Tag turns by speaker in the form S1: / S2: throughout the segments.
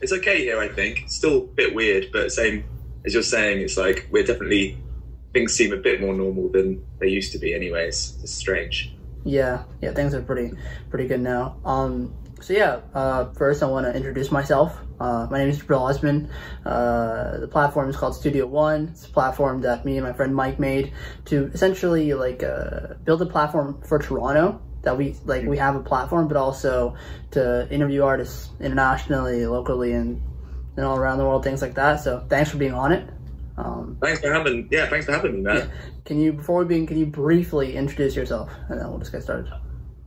S1: It's okay here, I think. Still a bit weird, but same as you're saying, it's like we're definitely things seem a bit more normal than they used to be. Anyways, it's strange.
S2: Yeah, yeah, things are pretty pretty good now. Um, so yeah, uh, first I want to introduce myself. Uh, my name is Jabril Osman. Uh, the platform is called Studio One. It's a platform that me and my friend Mike made to essentially like uh, build a platform for Toronto that we like we have a platform, but also to interview artists internationally, locally, and and all around the world, things like that. So thanks for being on it.
S1: Um, thanks for having yeah, thanks for having me, man. Yeah.
S2: Can you before we begin, can you briefly introduce yourself, and then we'll just get started.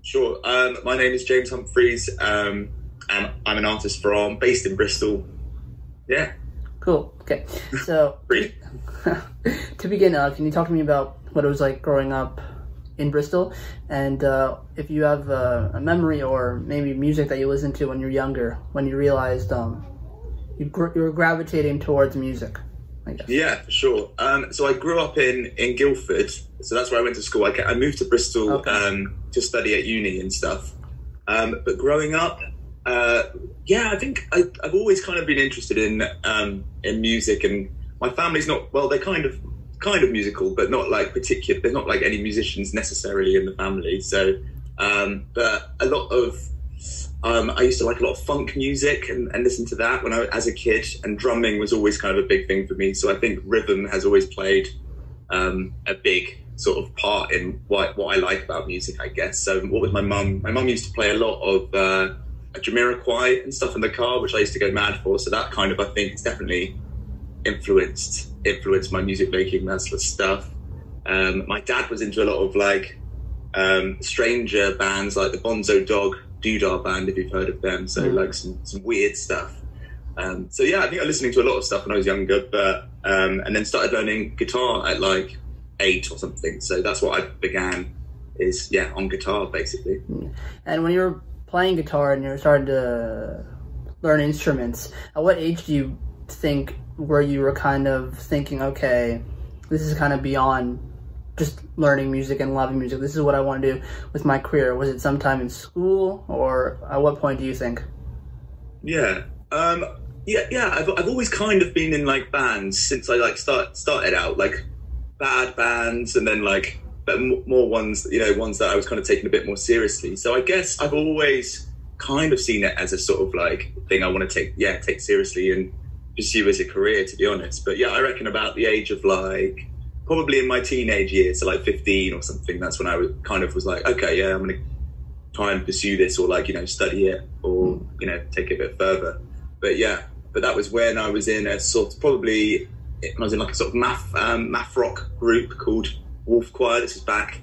S1: Sure. Um, my name is James Humphreys. Um, and I'm an artist from based in Bristol. Yeah.
S2: Cool. Okay. So to begin, uh, can you talk to me about what it was like growing up in Bristol, and uh, if you have a memory or maybe music that you listened to when you're younger, when you realized um, you, gr- you were gravitating towards music.
S1: Yeah, for sure. Um, so I grew up in in Guildford, so that's where I went to school. I, I moved to Bristol okay. um, to study at uni and stuff. Um, but growing up, uh, yeah, I think I, have always kind of been interested in um, in music, and my family's not well. They're kind of kind of musical, but not like particular. There's not like any musicians necessarily in the family. So, um, but a lot of um, I used to like a lot of funk music and, and listen to that when I as a kid, and drumming was always kind of a big thing for me. So I think rhythm has always played um, a big sort of part in what, what I like about music, I guess. So what was my mum? My mum used to play a lot of uh, Jamiroquai and stuff in the car, which I used to go mad for. So that kind of I think is definitely influenced influenced my music making, that sort of stuff. Um, my dad was into a lot of like um, stranger bands like the Bonzo Dog Doodah Band, if you've heard of them. So mm. like some, some weird stuff. Um, so yeah, I think I was listening to a lot of stuff when I was younger, but um, and then started learning guitar at like eight or something. So that's what I began is yeah on guitar basically. Hmm.
S2: And when you're playing guitar and you're starting to learn instruments, at what age do you think where you were kind of thinking, okay, this is kind of beyond just learning music and loving music. This is what I want to do with my career. Was it sometime in school, or at what point do you think?
S1: Yeah, um, yeah, yeah. I've, I've always kind of been in like bands since I like start started out, like bad bands, and then like but more ones, you know, ones that I was kind of taking a bit more seriously. So I guess I've always kind of seen it as a sort of like thing I want to take, yeah, take seriously and pursue as a career, to be honest. But yeah, I reckon about the age of like probably in my teenage years, so like 15 or something, that's when I was kind of was like, okay, yeah, I'm going to try and pursue this or like, you know, study it or, you know, take it a bit further. But yeah, but that was when I was in a sort of probably, I was in like a sort of math, um, math rock group called Wolf Choir. This is back,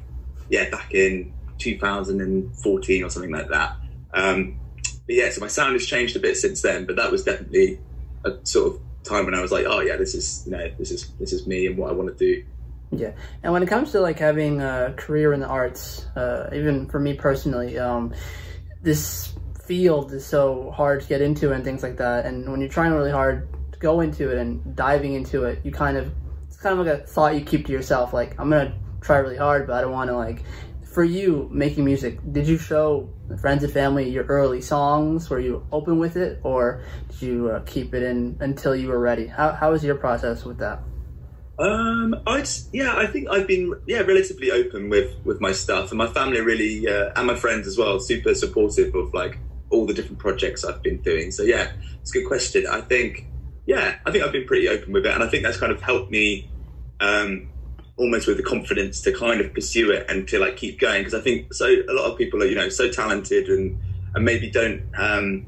S1: yeah, back in 2014 or something like that. Um, but yeah, so my sound has changed a bit since then, but that was definitely a sort of time when I was like, oh yeah, this is you know this is this is me and what I want to do.
S2: Yeah, and when it comes to like having a career in the arts, uh, even for me personally, um, this field is so hard to get into and things like that. And when you're trying really hard to go into it and diving into it, you kind of it's kind of like a thought you keep to yourself. Like I'm gonna try really hard, but I don't want to like for you making music, did you show friends and family your early songs? Were you open with it, or did you uh, keep it in until you were ready? How how was your process with that?
S1: Um, I'd yeah, I think I've been yeah relatively open with with my stuff, and my family really uh, and my friends as well, super supportive of like all the different projects I've been doing. So yeah, it's a good question. I think yeah, I think I've been pretty open with it, and I think that's kind of helped me um, almost with the confidence to kind of pursue it and to like keep going. Because I think so a lot of people are you know so talented and and maybe don't um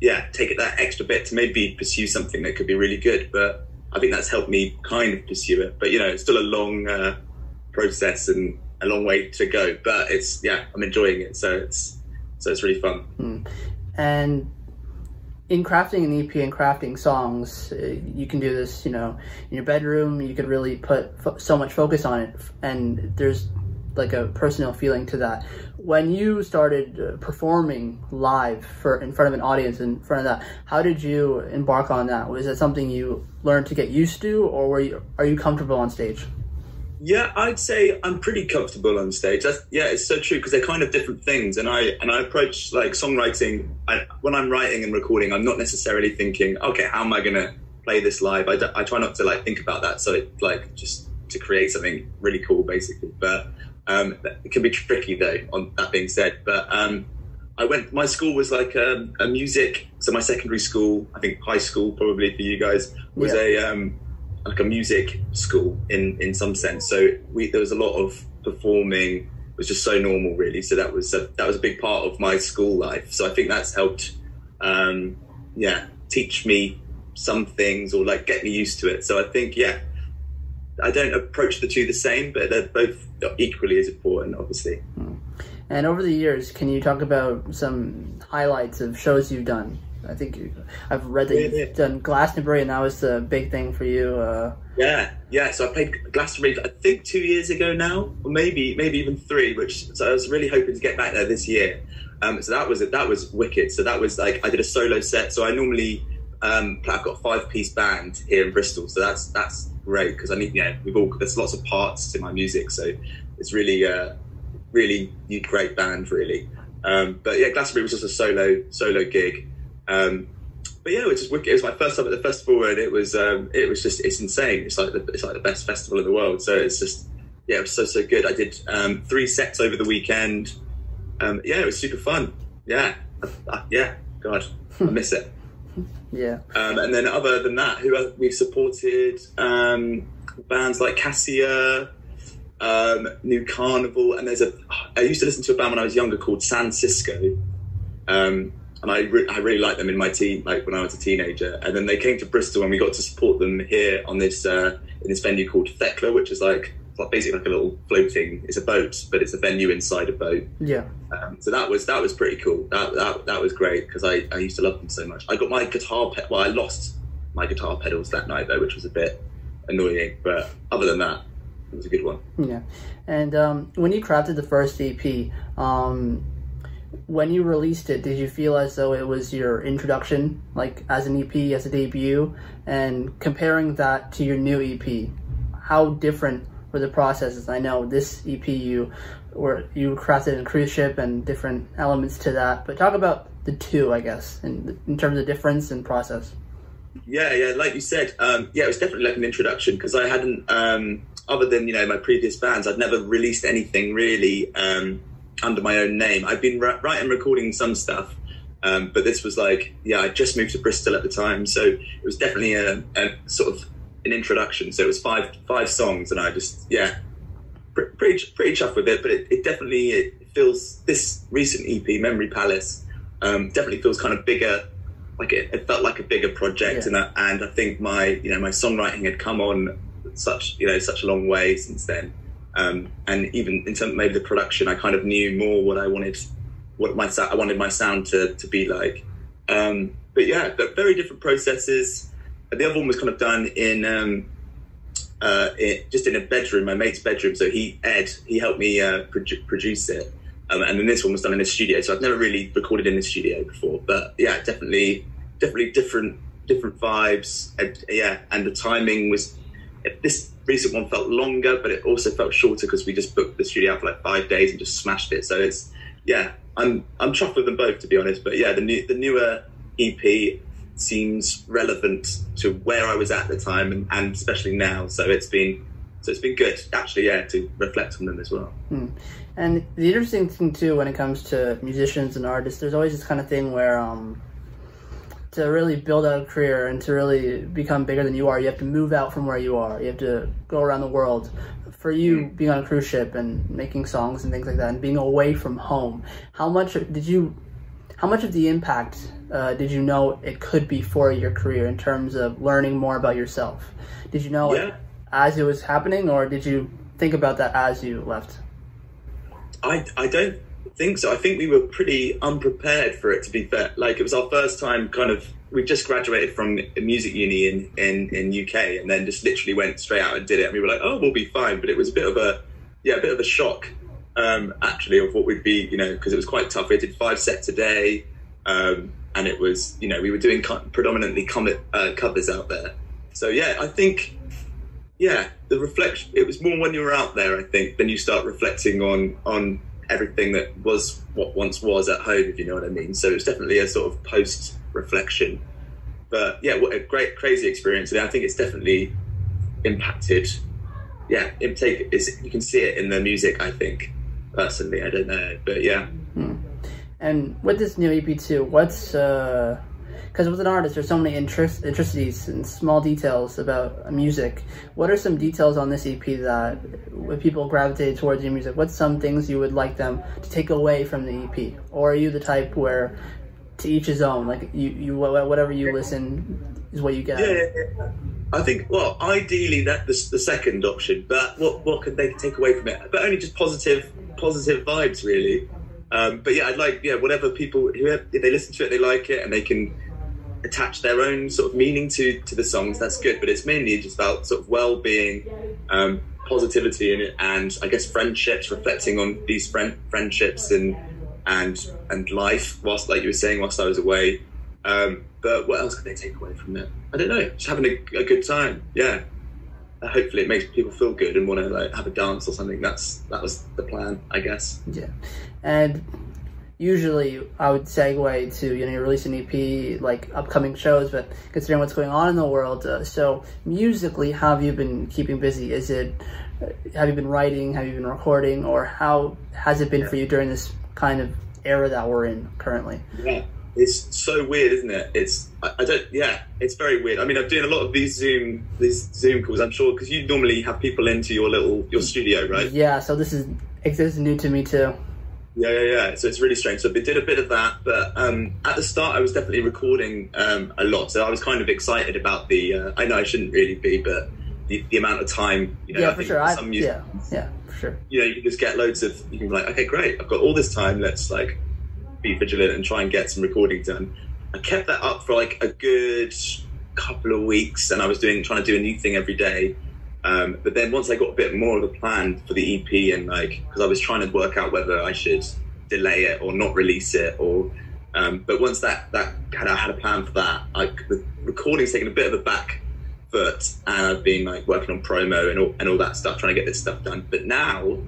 S1: yeah take it that extra bit to maybe pursue something that could be really good. But I think that's helped me kind of pursue it. But you know it's still a long uh, process and a long way to go. But it's yeah I'm enjoying it. So it's so it's really fun.
S2: Mm. and in crafting an EP and crafting songs, uh, you can do this, you know, in your bedroom. You could really put so much focus on it, and there's like a personal feeling to that. When you started uh, performing live for in front of an audience, in front of that, how did you embark on that? Was it something you learned to get used to, or were you are you comfortable on stage?
S1: Yeah, I'd say I'm pretty comfortable on stage. That's, yeah, it's so true because they're kind of different things. And I and I approach like songwriting. I, when I'm writing and recording, I'm not necessarily thinking, okay, how am I going to play this live? I, I try not to like think about that. So it like just to create something really cool, basically. But um, it can be tricky though. On that being said, but um, I went. My school was like a, um, a, music. So my secondary school, I think high school probably for you guys was yeah. a um, like a music school in in some sense. So we there was a lot of performing. It was just so normal, really. So that was a, that was a big part of my school life. So I think that's helped. Um, yeah, teach me some things or like get me used to it. So I think yeah, I don't approach the two the same, but they're both equally as important, obviously. Hmm.
S2: And over the years, can you talk about some highlights of shows you've done? I think you, I've read that yeah, you've yeah. done Glastonbury, and that was the big thing for you. Uh,
S1: yeah, yeah. So I played Glastonbury, I think two years ago now, or maybe maybe even three. Which so I was really hoping to get back there this year. Um, so that was it. that was wicked. So that was like I did a solo set. So I normally um, I've got a five piece band here in Bristol. So that's that's great because I need yeah we've all there's lots of parts to my music. So it's really uh, really great band really. Um, but yeah, Glastonbury was just a solo solo gig. Um, but yeah, it was just wicked. It was my first time at the festival, and it was um, it was just it's insane. It's like the, it's like the best festival in the world. So it's just yeah, it was so so good. I did um, three sets over the weekend. Um, yeah, it was super fun. Yeah, uh, yeah, God, I miss it.
S2: Yeah.
S1: Um, and then other than that, who we've supported um, bands like Cassia, um, New Carnival, and there's a. I used to listen to a band when I was younger called San Cisco. Um, and I, re- I really liked them in my teen, like when I was a teenager. And then they came to Bristol, and we got to support them here on this uh, in this venue called Thekla, which is like like basically like a little floating. It's a boat, but it's a venue inside a boat.
S2: Yeah.
S1: Um, so that was that was pretty cool. That that, that was great because I, I used to love them so much. I got my guitar pe- well, I lost my guitar pedals that night though, which was a bit annoying. But other than that, it was a good one.
S2: Yeah. And um, when you crafted the first EP, um, when you released it, did you feel as though it was your introduction, like as an EP, as a debut? And comparing that to your new EP, how different were the processes? I know this EP you were you crafted a cruise ship and different elements to that, but talk about the two, I guess, in in terms of difference and process.
S1: Yeah, yeah, like you said, um, yeah, it was definitely like an introduction because I hadn't, um, other than you know my previous bands, I'd never released anything really. Um, under my own name. I've been writing, recording some stuff, um, but this was like, yeah, I just moved to Bristol at the time, so it was definitely a, a sort of an introduction. So it was five five songs, and I just yeah, pretty pretty chuffed with it. But it, it definitely it feels this recent EP, Memory Palace, um, definitely feels kind of bigger. Like it, it felt like a bigger project, yeah. and I, and I think my you know my songwriting had come on such you know such a long way since then. Um, and even in terms maybe the production, I kind of knew more what I wanted, what my I wanted my sound to, to be like. Um, but yeah, but very different processes. The other one was kind of done in, um, uh, it, just in a bedroom, my mate's bedroom. So he Ed, he helped me uh, produ- produce it, um, and then this one was done in a studio. So I've never really recorded in the studio before, but yeah, definitely, definitely different different vibes. And, yeah, and the timing was this recent one felt longer, but it also felt shorter because we just booked the studio out for like five days and just smashed it. So it's yeah, I'm I'm chuffed with them both to be honest. But yeah, the new the newer EP seems relevant to where I was at the time and, and especially now. So it's been so it's been good actually, yeah, to reflect on them as well.
S2: Hmm. And the interesting thing too, when it comes to musicians and artists, there's always this kind of thing where um, to really build out a career and to really become bigger than you are, you have to move out from where you are. You have to go around the world. For you, mm. being on a cruise ship and making songs and things like that, and being away from home, how much did you? How much of the impact uh, did you know it could be for your career in terms of learning more about yourself? Did you know yeah. it as it was happening, or did you think about that as you left?
S1: I I don't think so. I think we were pretty unprepared for it. To be fair, like it was our first time. Kind of, we just graduated from a music uni in, in in UK, and then just literally went straight out and did it. And we were like, oh, we'll be fine. But it was a bit of a, yeah, a bit of a shock, um, actually, of what we'd be, you know, because it was quite tough. We did five sets a day, um, and it was, you know, we were doing predominantly comic uh, covers out there. So yeah, I think yeah, the reflection. It was more when you were out there, I think, then you start reflecting on on everything that was what once was at home, if you know what I mean. So it's definitely a sort of post reflection. But yeah, what a great, crazy experience, and I think it's definitely impacted. Yeah, intake is you can see it in the music. I think personally, I don't know, but yeah. Hmm.
S2: And with this new EP too, what's uh because with an artist, there's so many interest, intricacies and small details about music. What are some details on this EP that, when people gravitate towards your music, what's some things you would like them to take away from the EP? Or are you the type where, to each his own, like you, you whatever you listen is what you get?
S1: Yeah. I think, well, ideally that the, the second option, but what what could they take away from it? But only just positive positive vibes, really. Um, but yeah, I'd like yeah whatever people whoever if they listen to it, they like it, and they can attach their own sort of meaning to to the songs, that's good. But it's mainly just about sort of well-being, um, positivity, and and I guess friendships, reflecting on these friend friendships and and and life whilst, like you were saying, whilst I was away. Um, but what else could they take away from it? I don't know. Just having a, a good time. Yeah. Uh, hopefully, it makes people feel good and want to like have a dance or something. That's that was the plan, I guess.
S2: Yeah, and usually I would segue to you know you're releasing EP like upcoming shows, but considering what's going on in the world, uh, so musically, how have you been keeping busy? Is it uh, have you been writing? Have you been recording? Or how has it been for you during this kind of era that we're in currently?
S1: Yeah, it's so weird, isn't it? It's I, I don't. Yeah, it's very weird. I mean, I'm doing a lot of these Zoom these Zoom calls. I'm sure because you normally have people into your little your studio, right?
S2: Yeah. So this is this is new to me too.
S1: Yeah, yeah, yeah. So it's really strange. So we did a bit of that, but um, at the start, I was definitely recording um, a lot. So I was kind of excited about the. Uh, I know I shouldn't really be, but the, the amount of time. You know,
S2: yeah, I for sure. Some I, yeah, yeah, for sure.
S1: You know, you can just get loads of. You can be like, okay, great. I've got all this time. Let's like be vigilant and try and get some recording done. I kept that up for like a good couple of weeks, and I was doing trying to do a new thing every day. Um, but then once I got a bit more of a plan for the EP and like, because I was trying to work out whether I should delay it or not release it or, um, but once that, that kind of had a plan for that, I, the recording's taken a bit of a back foot and I've been like working on promo and all, and all that stuff, trying to get this stuff done. But now,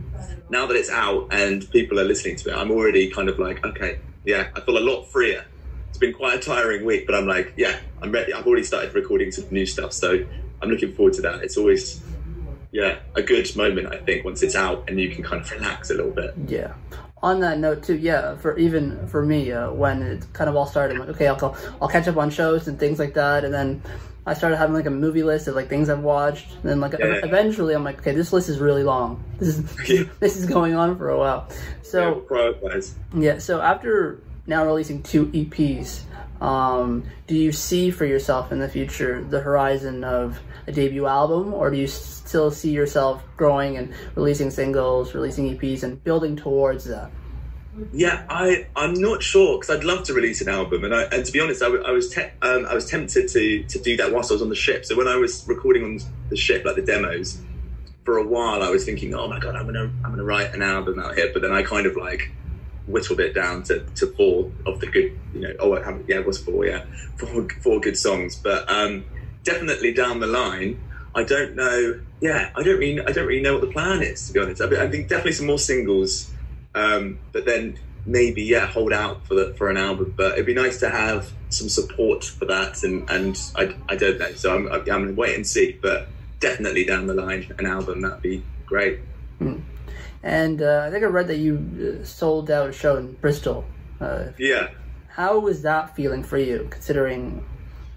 S1: now that it's out and people are listening to it, I'm already kind of like, okay, yeah, I feel a lot freer. It's been quite a tiring week, but I'm like, yeah, I'm ready. I've already started recording some new stuff. So I'm looking forward to that. It's always, yeah, a good moment. I think once it's out and you can kind of relax a little bit.
S2: Yeah. On that note too, yeah, for even for me, uh, when it kind of all started, I'm like, okay, I'll I'll catch up on shows and things like that, and then I started having like a movie list of like things I've watched. And then like yeah. eventually, I'm like, okay, this list is really long. This is yeah. this is going on for a while. So
S1: yeah,
S2: yeah, so after now releasing two EPs, um, do you see for yourself in the future the horizon of a debut album, or do you still see yourself growing and releasing singles, releasing EPs, and building towards that?
S1: Yeah, I I'm not sure because I'd love to release an album, and I, and to be honest, I, I was te- um, I was tempted to to do that whilst I was on the ship. So when I was recording on the ship, like the demos, for a while, I was thinking, oh my god, I'm gonna I'm gonna write an album out here. But then I kind of like whittled it down to, to four of the good, you know, oh, yeah, it was four, yeah, four, four good songs. But um, definitely down the line, I don't know. Yeah, I don't really, I don't really know what the plan is to be honest. I, I think definitely some more singles, um, but then maybe yeah, hold out for the, for an album. But it'd be nice to have some support for that, and and I, I don't know. So I'm I'm gonna wait and see. But definitely down the line, an album that'd be great.
S2: Mm. And uh, I think I read that you uh, sold out a show in Bristol.
S1: Uh, yeah.
S2: How was that feeling for you, considering,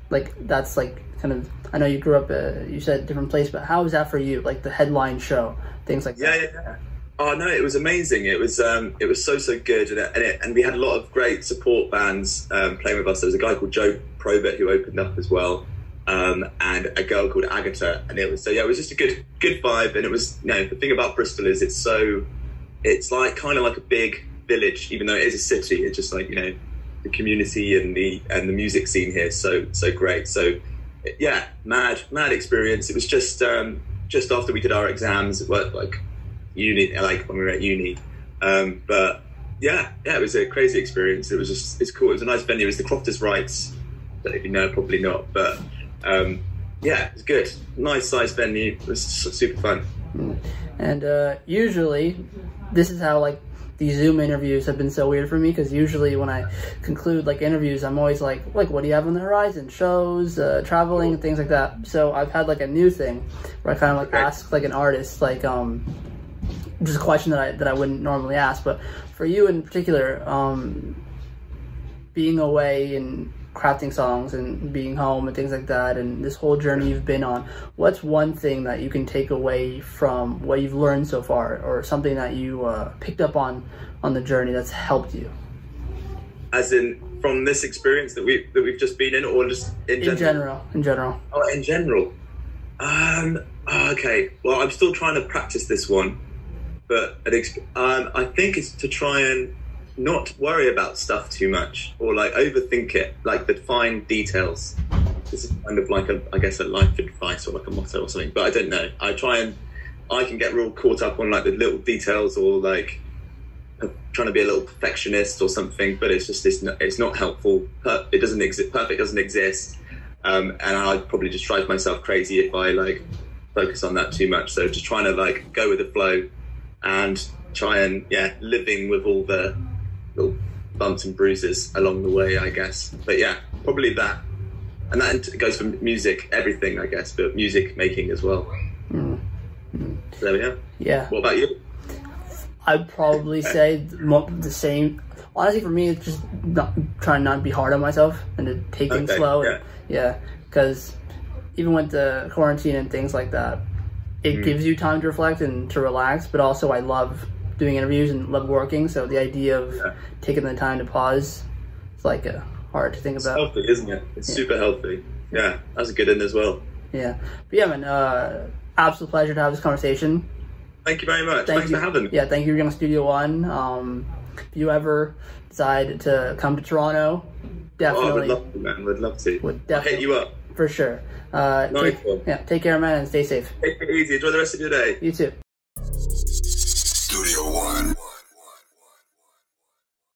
S2: like, that's like kind of. I know you grew up. Uh, you said a different place, but how was that for you? Like the headline show, things like
S1: yeah,
S2: that.
S1: Yeah, yeah. Oh no, it was amazing. It was um, it was so so good, and it, and, it, and we had a lot of great support bands um, playing with us. There was a guy called Joe Probert who opened up as well um, and a girl called Agatha, and it was so yeah, it was just a good good vibe, and it was you know the thing about Bristol is it's so it's like kind of like a big village, even though it is a city. It's just like you know the community and the and the music scene here so so great. So yeah, mad mad experience. It was just um, just after we did our exams, it worked like uni, like when we were at uni, um, but yeah, yeah, it was a crazy experience. It was just it's cool. It was a nice venue. It was the Crofters Rights. I don't know if you know, probably not, but um, yeah, it's good. Nice size venue. It was super fun.
S2: And uh, usually, this is how like these Zoom interviews have been so weird for me because usually when I conclude like interviews, I'm always like, like, what do you have on the horizon? Shows, uh, traveling, and things like that. So I've had like a new thing where I kind of like
S1: Okay.
S2: ask like an artist like um just a question that I that I wouldn't normally ask, but for you in particular, um, being away and crafting songs and being home and things like that and this whole journey you've been on what's one thing that you can take away from what you've learned so far or something that you uh, picked up on on the journey that's helped you
S1: As in from this experience that we that we've just been in, or just in,
S2: in general in general
S1: Oh, in general. Um. oh, Okay. Well, I'm still trying to practice this one, but um, I think it's to try and not worry about stuff too much or like overthink it, like the fine details. This is kind of like a, I guess, a life advice or like a motto or something. But I don't know. I try and I can get real caught up on like the little details or like trying to be a little perfectionist or something. But it's just it's not, it's not helpful. It doesn't exist. Perfect doesn't exist. Um, and I'd probably just drive myself crazy if I like focus on that too much. So just trying to like go with the flow and try and yeah, living with all the little bumps and bruises along the way, I guess. But yeah, probably that. And that goes for music, everything, I guess, but music making as well. So there we go.
S2: yeah
S1: What about you?
S2: i'd probably say the same honestly for me it's just not trying not to be hard on myself and to take things
S1: Okay,
S2: slow
S1: yeah.
S2: yeah because even with the quarantine and things like that it
S1: Mm.
S2: gives you time to reflect and to relax but also i love doing interviews and love working so the idea of
S1: Yeah.
S2: taking the time to pause it's like uh, hard to think
S1: It's
S2: about
S1: healthy, isn't it? It's super healthy. Yeah, that's a good in as well.
S2: yeah but yeah man uh absolute pleasure to have this conversation
S1: Thank you very much.
S2: Thank
S1: Thanks
S2: you.
S1: for having me.
S2: Yeah, thank you for being on Studio One. Um, if you ever decide to come to Toronto,
S1: Oh, I
S2: definitely
S1: would love to, man. Would love to.
S2: Would
S1: I'll hit you up.
S2: for sure. Uh,
S1: Nice
S2: take,
S1: one.
S2: yeah, take care, man, and stay safe.
S1: Take it easy. Enjoy the rest of your day.
S2: You too.